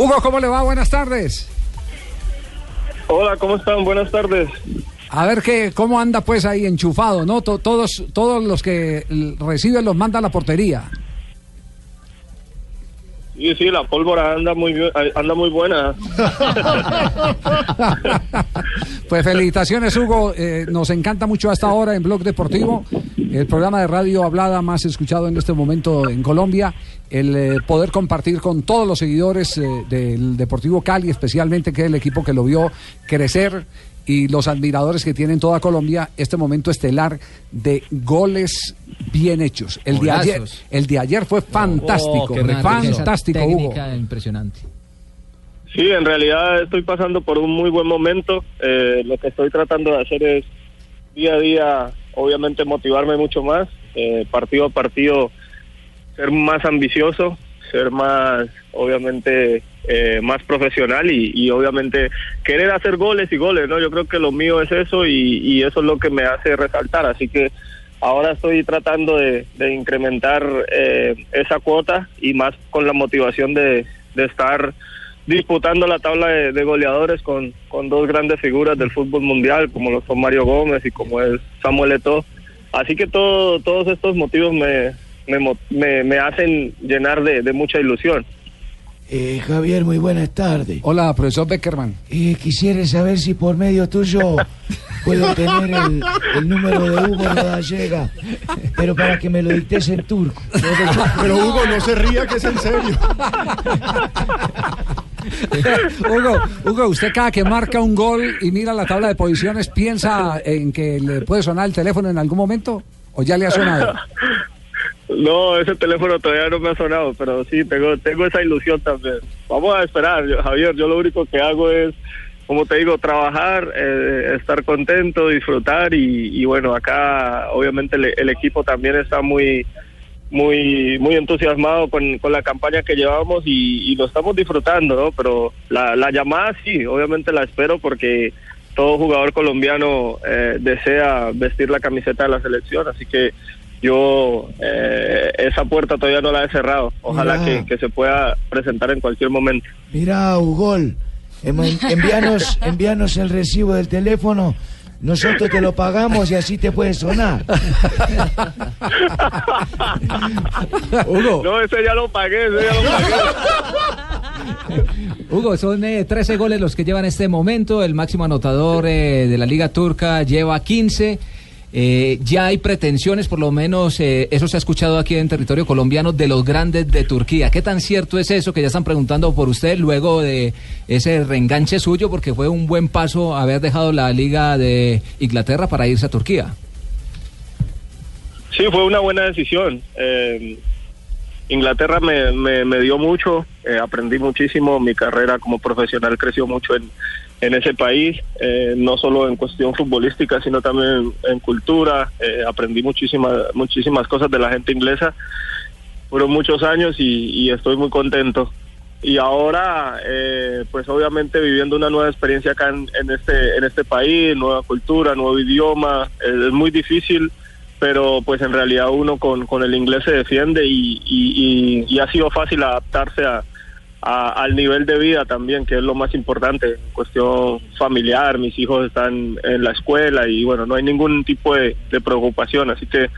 Hugo, ¿cómo le va? Buenas tardes. Hola, ¿cómo están? Buenas tardes. A ver qué, cómo anda pues ahí enchufado, ¿no? To- todos, todos los que reciben los manda a la portería. Sí, sí, la pólvora anda muy anda muy buena. Pues felicitaciones, Hugo. Eh, nos encanta mucho hasta ahora en Blog Deportivo, el programa de radio hablada más escuchado en este momento en Colombia. El eh, poder compartir con todos los seguidores eh, del Deportivo Cali, especialmente que es el equipo que lo vio crecer y los admiradores que tienen toda Colombia, este momento estelar de goles bien hechos. El de ayer, el de ayer fue fantástico, Oh, riqueza fantástico, Hugo. impresionante. Sí, en realidad estoy pasando por un muy buen momento. Eh, lo que estoy tratando de hacer es día a día, obviamente, motivarme mucho más, eh, partido a partido, ser más ambicioso, ser más, obviamente, eh, más profesional y, y, obviamente querer hacer goles y goles, ¿no? Yo creo que lo mío es eso y, y eso es lo que me hace resaltar. Así que ahora estoy tratando de, de incrementar eh, esa cuota y más con la motivación de, de estar disputando la tabla de, de goleadores con, con dos grandes figuras del fútbol mundial, como lo son Mario Gómez y como es Samuel Eto'o. Así que todo, todos estos motivos me, me, me, me hacen llenar de, de mucha ilusión. Eh, Javier, muy buenas tardes. Hola, profesor Beckerman. Eh, quisiera saber si por medio tuyo puedo tener el, el número de Hugo Rodallega, pero para que me lo dictes en turco. Pero Hugo, no se ría que es en serio. Hugo, Hugo, usted cada que marca un gol y mira la tabla de posiciones, ¿piensa en que le puede sonar el teléfono en algún momento? ¿O ya le ha sonado? No, ese teléfono todavía no me ha sonado, pero sí, tengo, tengo esa ilusión también. Vamos a esperar, Javier. Yo lo único que hago es, como te digo, trabajar, eh, estar contento, disfrutar y, y bueno, acá obviamente el equipo también está muy muy muy entusiasmado con, con la campaña que llevamos y, y lo estamos disfrutando, ¿no? Pero la, la llamada sí, obviamente la espero porque todo jugador colombiano eh, desea vestir la camiseta de la selección, así que yo eh, esa puerta todavía no la he cerrado. Ojalá que, que se pueda presentar en cualquier momento. Mira, Hugo, envíanos, envíanos el recibo del teléfono. Nosotros te lo pagamos y así te puede sonar. Hugo, No, ese ya lo pagué, ese ya lo pagué. Hugo, son eh, 13 goles los que llevan este momento. El máximo anotador eh, de la Liga Turca lleva 15. Eh, ya hay pretensiones, por lo menos eh, eso se ha escuchado aquí en territorio colombiano, de los grandes de Turquía. ¿Qué tan cierto es eso que ya están preguntando por usted luego de ese reenganche suyo? Porque fue un buen paso haber dejado la Liga de Inglaterra para irse a Turquía. Sí, fue una buena decisión. Eh, Inglaterra me, me, me dio mucho, eh, aprendí muchísimo, mi carrera como profesional creció mucho en, en ese país, eh, no solo en cuestión futbolística, sino también en cultura, eh, aprendí muchísimas, muchísimas cosas de la gente inglesa, fueron muchos años y, y estoy muy contento. Y ahora, eh, pues obviamente viviendo una nueva experiencia acá en, este en este país, nueva cultura, nuevo idioma, eh, es muy difícil, pero pues en realidad uno con, el inglés se defiende y ha sido fácil adaptarse a, a- al nivel de vida también, que es lo más importante, cuestión familiar, mis hijos están en la escuela y bueno, no hay ningún tipo de, de preocupación, así que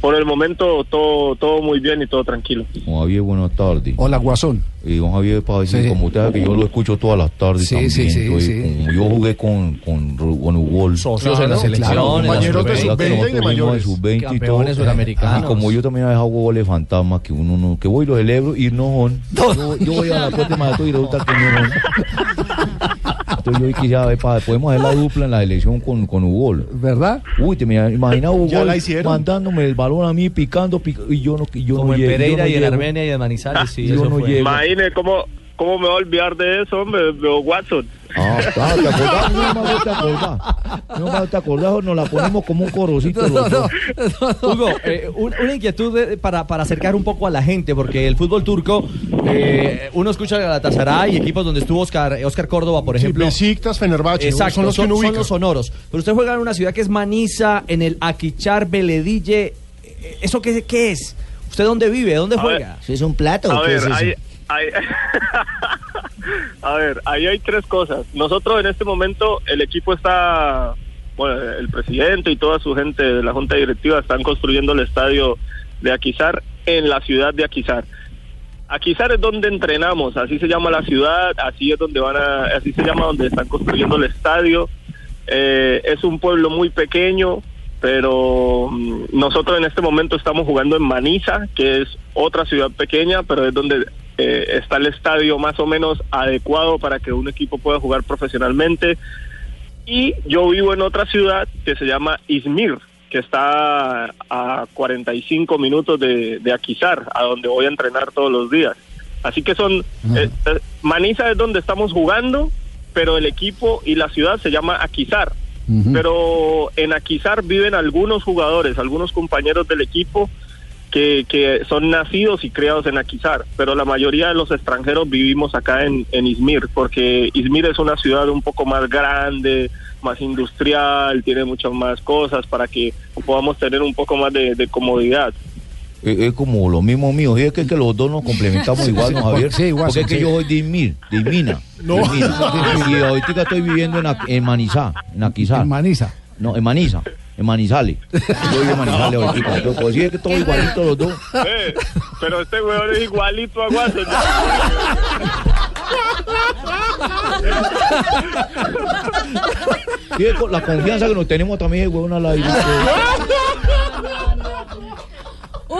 por el momento todo, todo muy bien y todo tranquilo. Don Javier, buenas tardes. hola, Guasón. Y don Javier, para decir, Sí. como usted sabe que yo lo escucho todas las tardes Sí, también. sí, sí, entonces, sí. Como yo jugué con, con, con Hugo. Socios en la selección, claro, compañeros de sub-veinte. sub-veinte y de mayores. sub-20 y todo. Campeones sudamericanos. Y como yo también he dejado goles fantasmas que uno no, que voy y los celebro y no son. Yo, yo voy a la puerta de Maratón y resulta que no son. Entonces yo ver, para, podemos hacer la dupla en la elección con, con Hugo. ¿Verdad? Uy, te me imaginas Hugo Ya mandándome el balón a mí, picando, pica- y yo no, y yo Como no en llego, Pereira no y en. Armenia y en Manizales, sí, Yo eso no fue. llego. Imagine cómo, cómo me voy a olvidar de eso, hombre, Watson. Ah, claro, ¿te acordás? No me te acordás. No me te acordás, nos la ponemos como un corocito. dos. Hugo, eh, un- una inquietud de- para, para acercar un poco a la gente, porque el fútbol turco, eh, uno escucha a Galatasaray y equipos donde estuvo Oscar, Oscar Córdoba, por Sí, ejemplo. Besiktas, Fenerbahce, ¿no? Exacto, son los que uno ubica. los sonoros. Pero usted juega en una ciudad que es Maniza, en el Aquichar, Beledille. eh, ¿Eso qué, qué es? ¿Usted dónde vive? ¿Dónde A ver. juega? ¿Eso es un plato A o qué ver, es eso? hay, hay, A ver, ahí hay tres cosas. Nosotros en este momento, el equipo está, bueno, el presidente y toda su gente de la junta directiva están construyendo el estadio de Aquizar en la ciudad de Aquizar. Aquizar es donde entrenamos, así se llama la ciudad, así es donde van a, así se llama donde están construyendo el estadio. Eh, es un pueblo muy pequeño, pero mm, nosotros en este momento estamos jugando en Maniza, que es otra ciudad pequeña, pero es donde eh, está el estadio más o menos adecuado para que un equipo pueda jugar profesionalmente. Y yo vivo en otra ciudad que se llama Izmir, que está a 45 minutos de, de Aquizar, a donde voy a entrenar todos los días. Así que son, eh, eh, Maniza es donde estamos jugando, pero el equipo y la ciudad se llama Aquizar. Pero en Aquizar viven algunos jugadores, algunos compañeros del equipo que, que son nacidos y criados en Aquizar, pero la mayoría de los extranjeros vivimos acá en, en Izmir, porque Izmir es una ciudad un poco más grande, más industrial, tiene muchas más cosas para que podamos tener un poco más de, de comodidad. Es, es como lo mismo mío, es que, es que los dos nos complementamos igual, ¿no, Javier? Sí, igual, Porque es que yo soy de Izmir, de Izmina. No. de Izmina. Y ahorita estoy viviendo en, en Manizá, en Aquizar. En Maniza. No, en Maniza, en Manizales. Yo vivo en Manizales ahorita. Entonces, pues sí, es que todos igualitos los dos. Eh, pero este weón es igualito a Guaso. Sí, es con la confianza que nos tenemos también, huevón, al aire.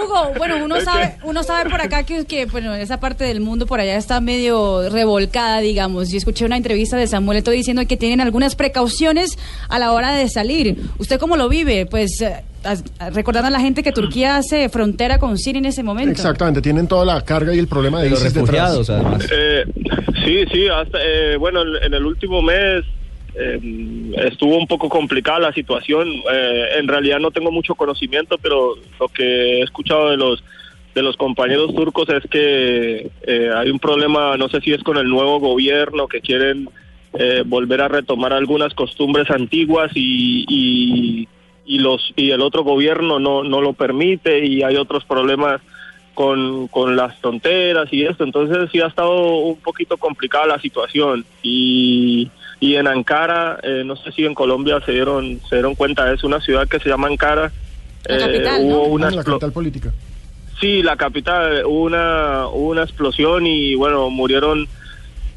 Hugo, bueno, uno sabe, uno sabe por acá que, que, bueno, esa parte del mundo por allá está medio revolcada, digamos. Yo escuché una entrevista de Samuel Eto'o diciendo que tienen algunas precauciones a la hora de salir. ¿Usted cómo lo vive? Pues eh, recordando a la gente que Turquía hace frontera con Siria en ese momento. Exactamente, tienen toda la carga y el problema de, De los detrás. refugiados, además. Eh, sí, sí, hasta, eh, bueno, en, en el último mes eh, estuvo un poco complicada la situación. Eh, en realidad no tengo mucho conocimiento, pero lo que he escuchado de los de los compañeros turcos es que eh, hay un problema, no sé si es con el nuevo gobierno que quieren eh, volver a retomar algunas costumbres antiguas y, y, y los y el otro gobierno no no lo permite y hay otros problemas con, con las fronteras y esto, entonces sí ha estado un poquito complicada la situación y, y en Ankara, eh, no sé si en Colombia se dieron se dieron cuenta, es una ciudad que se llama Ankara, La capital, hubo ¿no? una Ah, la capital política. Sí, la capital, hubo una, hubo una explosión y bueno, murieron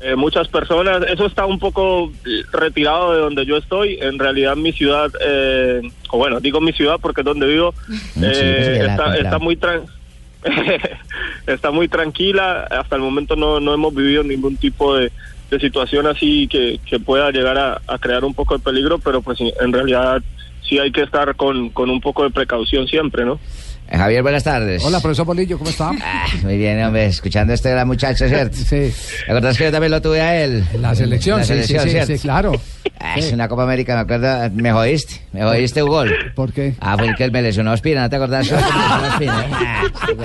eh, muchas personas. Eso está un poco eh, retirado de donde yo estoy. En realidad mi ciudad, eh, o bueno, digo mi ciudad porque es donde vivo, sí, eh, está, muy tran está muy tranquila. Hasta el momento no, no hemos vivido ningún tipo de, de situación así que, que pueda llegar a, a crear un poco de peligro, pero pues en realidad sí hay que estar con, con un poco de precaución siempre, ¿no? Eh, Javier, buenas tardes. Hola, profesor Bolillo, ¿cómo está? Ah, muy bien, hombre, escuchando este gran muchacho, ¿cierto? Sí. ¿Te acordás que yo también lo tuve a él? La selección, La sí, sí, selección, sí, ¿cierto? sí, claro. Ah, es una Copa América, me acuerdo, me jodiste, me jodiste un gol. ¿Por qué? Ah, fue el que me lesionó Espina, ¿no te acordás? me lesionó? Ah, sí.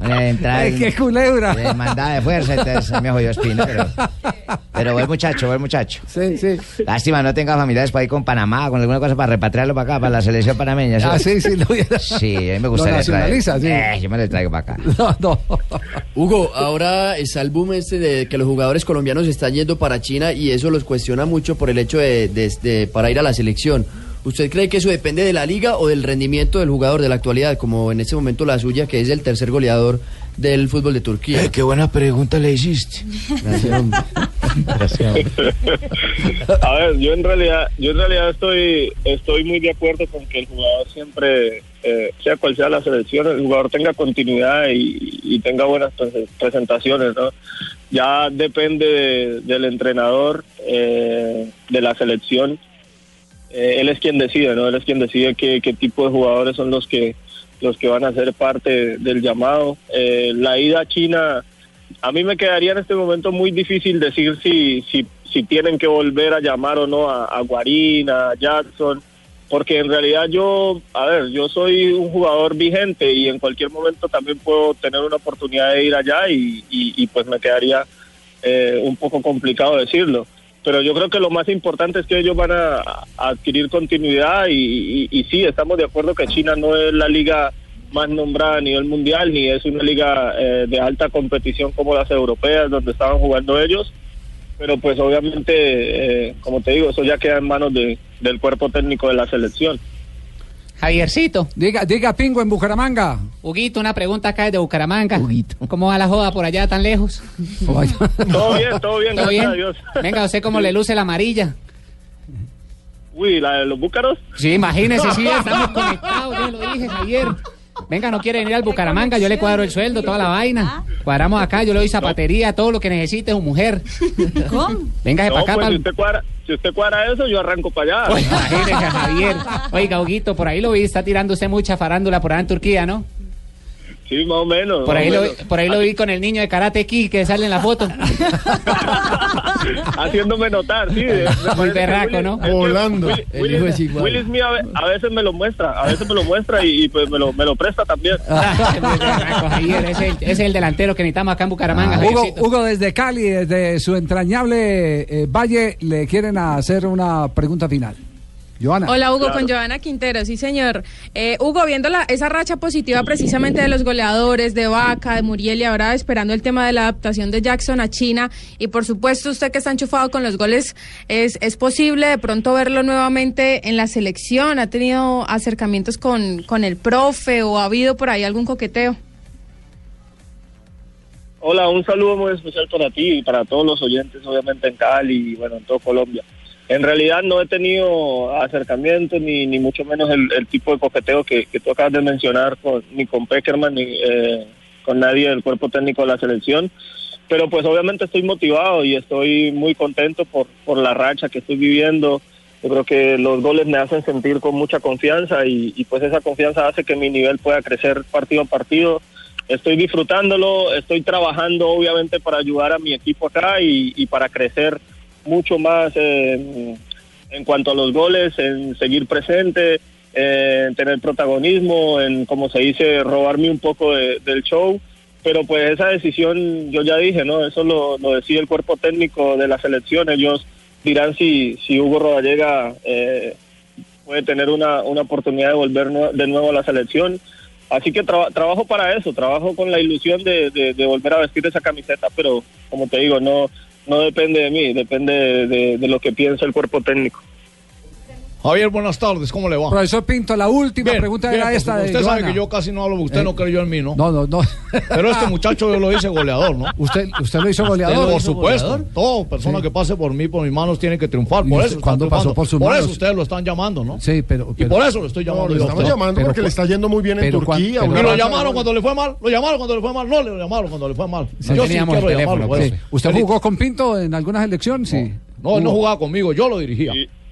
Una entrada Ay, qué culebra. de mandada de fuerza, entonces me jodió Espina, pero... Pero buen muchacho, buen muchacho. Sí, sí. Lástima, no tenga familiares para ir con Panamá, con alguna cosa para repatriarlo para acá, para la selección panameña. Ah, ¿sí? sí, sí, lo Sí, a mí me Lo gustaría nacionaliza, sí. traer. Eh, yo me lo traigo para acá. No, no. Hugo, ahora está el boom este de que los jugadores colombianos están yendo para China y eso los cuestiona mucho por el hecho de, de- de- para ir a la selección. ¿Usted cree que eso depende de la liga o del rendimiento del jugador de la actualidad, como en este momento la suya, que es el tercer goleador del fútbol de Turquía? Eh, qué buena pregunta le hiciste. Gracias, hombre. A ver, yo en realidad, yo en realidad estoy, estoy muy de acuerdo con que el jugador siempre, eh, sea cual sea la selección, el jugador tenga continuidad y, y tenga buenas prese- presentaciones, ¿no? Ya depende de- del entrenador, eh, de la selección. Eh, él es quien decide, ¿no? Él es quien decide qué, tipo de jugadores son los que los que van a ser parte del llamado. Eh, la ida a China a mí me quedaría en este momento muy difícil decir si, si, si tienen que volver a llamar o no a, a Guarín, a Jackson, porque en realidad yo, a ver, yo soy un jugador vigente y en cualquier momento también puedo tener una oportunidad de ir allá y, y, y pues me quedaría eh, un poco complicado decirlo. Pero yo creo que lo más importante es que ellos van a, adquirir continuidad y, y, y sí, estamos de acuerdo que China no es la liga más nombrada a nivel mundial, ni es una liga eh, de alta competición como las europeas, donde estaban jugando ellos, pero pues obviamente, eh, como te digo, eso ya queda en manos de- del cuerpo técnico de la selección. Javiercito. Diga, diga Pingo en Bucaramanga. Huguito, una pregunta acá desde Bucaramanga. ¿Cómo va la joda por allá tan lejos? Todo bien, todo bien, ¿Todo gracias bien? a Dios. Venga, ¿usted cómo le luce la amarilla? Uy, la de los búcaros. Sí, imagínese, sí, estamos conectados, yo lo dije ayer. Venga, no quiere venir al Bucaramanga, yo le cuadro el sueldo, toda la vaina. Cuadramos acá, yo le doy zapatería, todo lo que necesite su mujer. ¿Cómo? Véngase No, para acá, pues, pa'l- si, usted cuadra, si usted cuadra eso, yo arranco para allá. Imagínese, Javier. Oiga, Huguito, por ahí lo vi, está tirando usted mucha farándula por allá en Turquía, ¿no? Sí, más o menos. Por ahí, lo, menos. por ahí lo vi con el niño de Karate Kid que sale en la foto. Haciéndome notar, sí. Muy berraco, Willy- ¿no? Volando. Willy- El Willy- hijo es igual. Willy Smith a, ve- a veces me lo muestra, a veces me lo muestra y, y, pues me lo, me lo presta también. Es, el, es el delantero que necesitamos acá en Bucaramanga. Hugo, Javiercito. Hugo, desde Cali, desde su entrañable eh, valle, le quieren hacer una pregunta final. Joana. Hola Hugo, Claro. con Joana Quintero, sí señor. Eh, Hugo, viendo la- esa racha positiva precisamente de los goleadores, de Vaca, de Muriel y ahora esperando el tema de la adaptación de Jackson a China y por supuesto usted que está enchufado con los goles, ¿es, es posible de pronto verlo nuevamente en la selección? ¿Ha tenido acercamientos con, con el profe o ha habido por ahí algún coqueteo? Hola, un saludo muy especial para ti y para todos los oyentes, obviamente en Cali y bueno, en todo Colombia. En realidad no he tenido acercamiento ni, ni mucho menos el, tipo de coqueteo que, que tú acabas de mencionar con, ni con Peckerman ni eh, con nadie del cuerpo técnico de la selección. Pero pues obviamente estoy motivado y estoy muy contento por, por la racha que estoy viviendo. Yo creo que los goles me hacen sentir con mucha confianza y, pues esa confianza hace que mi nivel pueda crecer partido a partido estoy disfrutándolo, estoy trabajando obviamente para ayudar a mi equipo acá y para crecer mucho más eh, en cuanto a los goles, en seguir presente, eh, en tener protagonismo, en, como se dice, robarme un poco de- del show. Pero pues esa decisión, yo ya dije, ¿no? Eso lo, lo decide el cuerpo técnico de la selección. Ellos dirán si, si Hugo Rodallega eh, puede tener una, una oportunidad de volver de nuevo a la selección. Así que traba- trabajo para eso, trabajo con la ilusión de volver a vestir esa camiseta, pero como te digo, no, no depende de mí, depende de, de- lo que piensa el cuerpo técnico. Javier, buenas tardes, ¿cómo le va? Profesor Pinto, la última Bien, pregunta bien, era esta supuesto. de Usted sabe Joana. que yo casi no hablo, usted Eh, no creyó en mí, ¿no? No, no, no. Pero este muchacho yo lo hice goleador, ¿no? ¿Usted, usted lo hizo goleador? Por supuesto. Todo persona Sí. que pase por mí, por mis manos, tiene que triunfar. ¿Y Por usted eso está cuándo pasó por sus Por manos? eso ustedes lo están llamando, ¿no? Sí, pero... Y por eso lo estoy No, llamando lo estamos usted. llamando Pero porque le está yendo muy bien en Turquía. pero- una Y lo llamaron cuando le fue mal, lo llamaron cuando le fue mal, no le llamaron cuando le fue mal. Yo sí quiero llamarlo. pues. ¿Usted jugó con Pinto en algunas elecciones? Sí. No, él no jugaba conmigo, yo lo dirigía.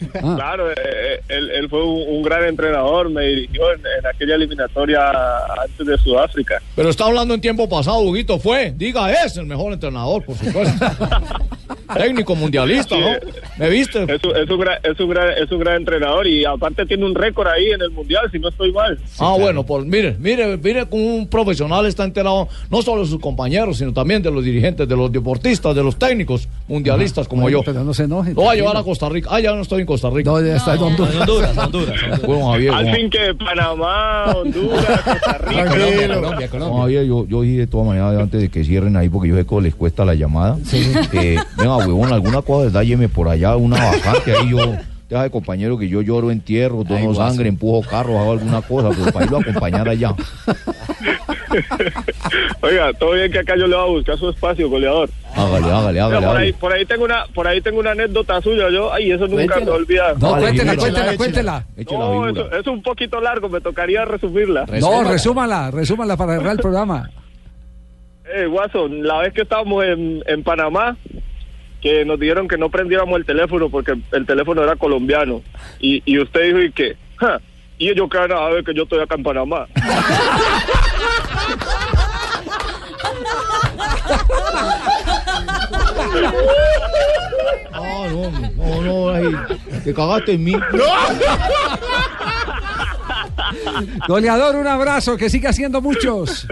Ah. Claro, eh, él, él fue un, un gran entrenador, me dirigió en, en aquella eliminatoria antes de Sudáfrica. Pero está hablando en tiempo pasado, Huguito fue, diga, es el mejor entrenador, por supuesto. Técnico mundialista, ¿no? ¿Me viste? Es un, es, un gran, es, un gran, es un gran entrenador y aparte tiene un récord ahí en el Mundial, si no estoy mal. ah, bueno, pues mire, mire, mire como un profesional está enterado no solo de sus compañeros, sino también de los dirigentes, de los deportistas, de los técnicos mundialistas como Bueno, yo. Pero no se enoje. Lo voy a llevar a. Costa Rica. Ah, ya no estoy en Costa Rica. No, ya está en Honduras. Honduras, Honduras, Honduras. Bueno, Javier, Al fin que Panamá, Honduras, Costa Rica. Colombia, No, Colombia. Javier, yo, yo dije de todas maneras antes de que cierren ahí, porque yo sé que les cuesta la llamada. Eh, venga, huevón, alguna cosa, dálleme por allá una vacante ahí. Yo, deja de compañero que yo lloro entierro, dono sangre, empujo carros, hago alguna cosa, pero para irlo a acompañar allá. Oiga, todo bien que acá yo le voy a buscar su espacio, goleador. Hágale, hágale, hágale. por ahí, por ahí tengo una, por ahí tengo una anécdota suya. Yo, ay, eso nunca me Cuéntela. olvida. No, Vale, cuéntela, cuéntela, cuéntela. No, eso, es un poquito largo, me tocaría resumirla. No, resúmala, resúmala para cerrar el programa. Eh, Watson, la vez que estábamos en, en Panamá, que nos dijeron que no prendiéramos el teléfono porque el teléfono era colombiano. Y, y usted dijo, ¿y qué? Ja, y ellos que van a ver que yo estoy acá en Panamá. Ah, no, no, no, ahí, te cagaste en mí. Goleador, un abrazo, que siga haciendo muchos.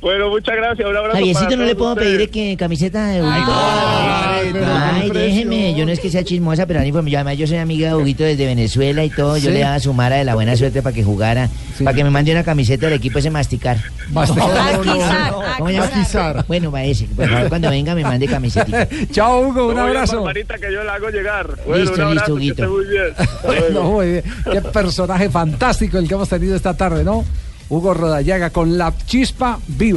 Bueno, muchas gracias. Un abrazo Javiercito, no le puedo ustedes. pedir que camiseta de Huguito. Ay, déjeme, yo no es que sea chismosa, pero. Yo, además yo soy amiga de Huguito desde Venezuela y todo. Yo Sí. le daba su mara de la buena suerte para que jugara, para que me mande una camiseta del equipo ese masticar. Masticar. Maquizar. Bueno, va ese. Favor, cuando venga me mande camiseta. Chao, Hugo, un abrazo. Que yo la hago llegar. Bueno, Listo, un abrazo, listo, que Huguito. esté bien. Muy bien. Qué personaje fantástico el que hemos tenido esta tarde, ¿no? Hugo Rodallaga con la chispa viva.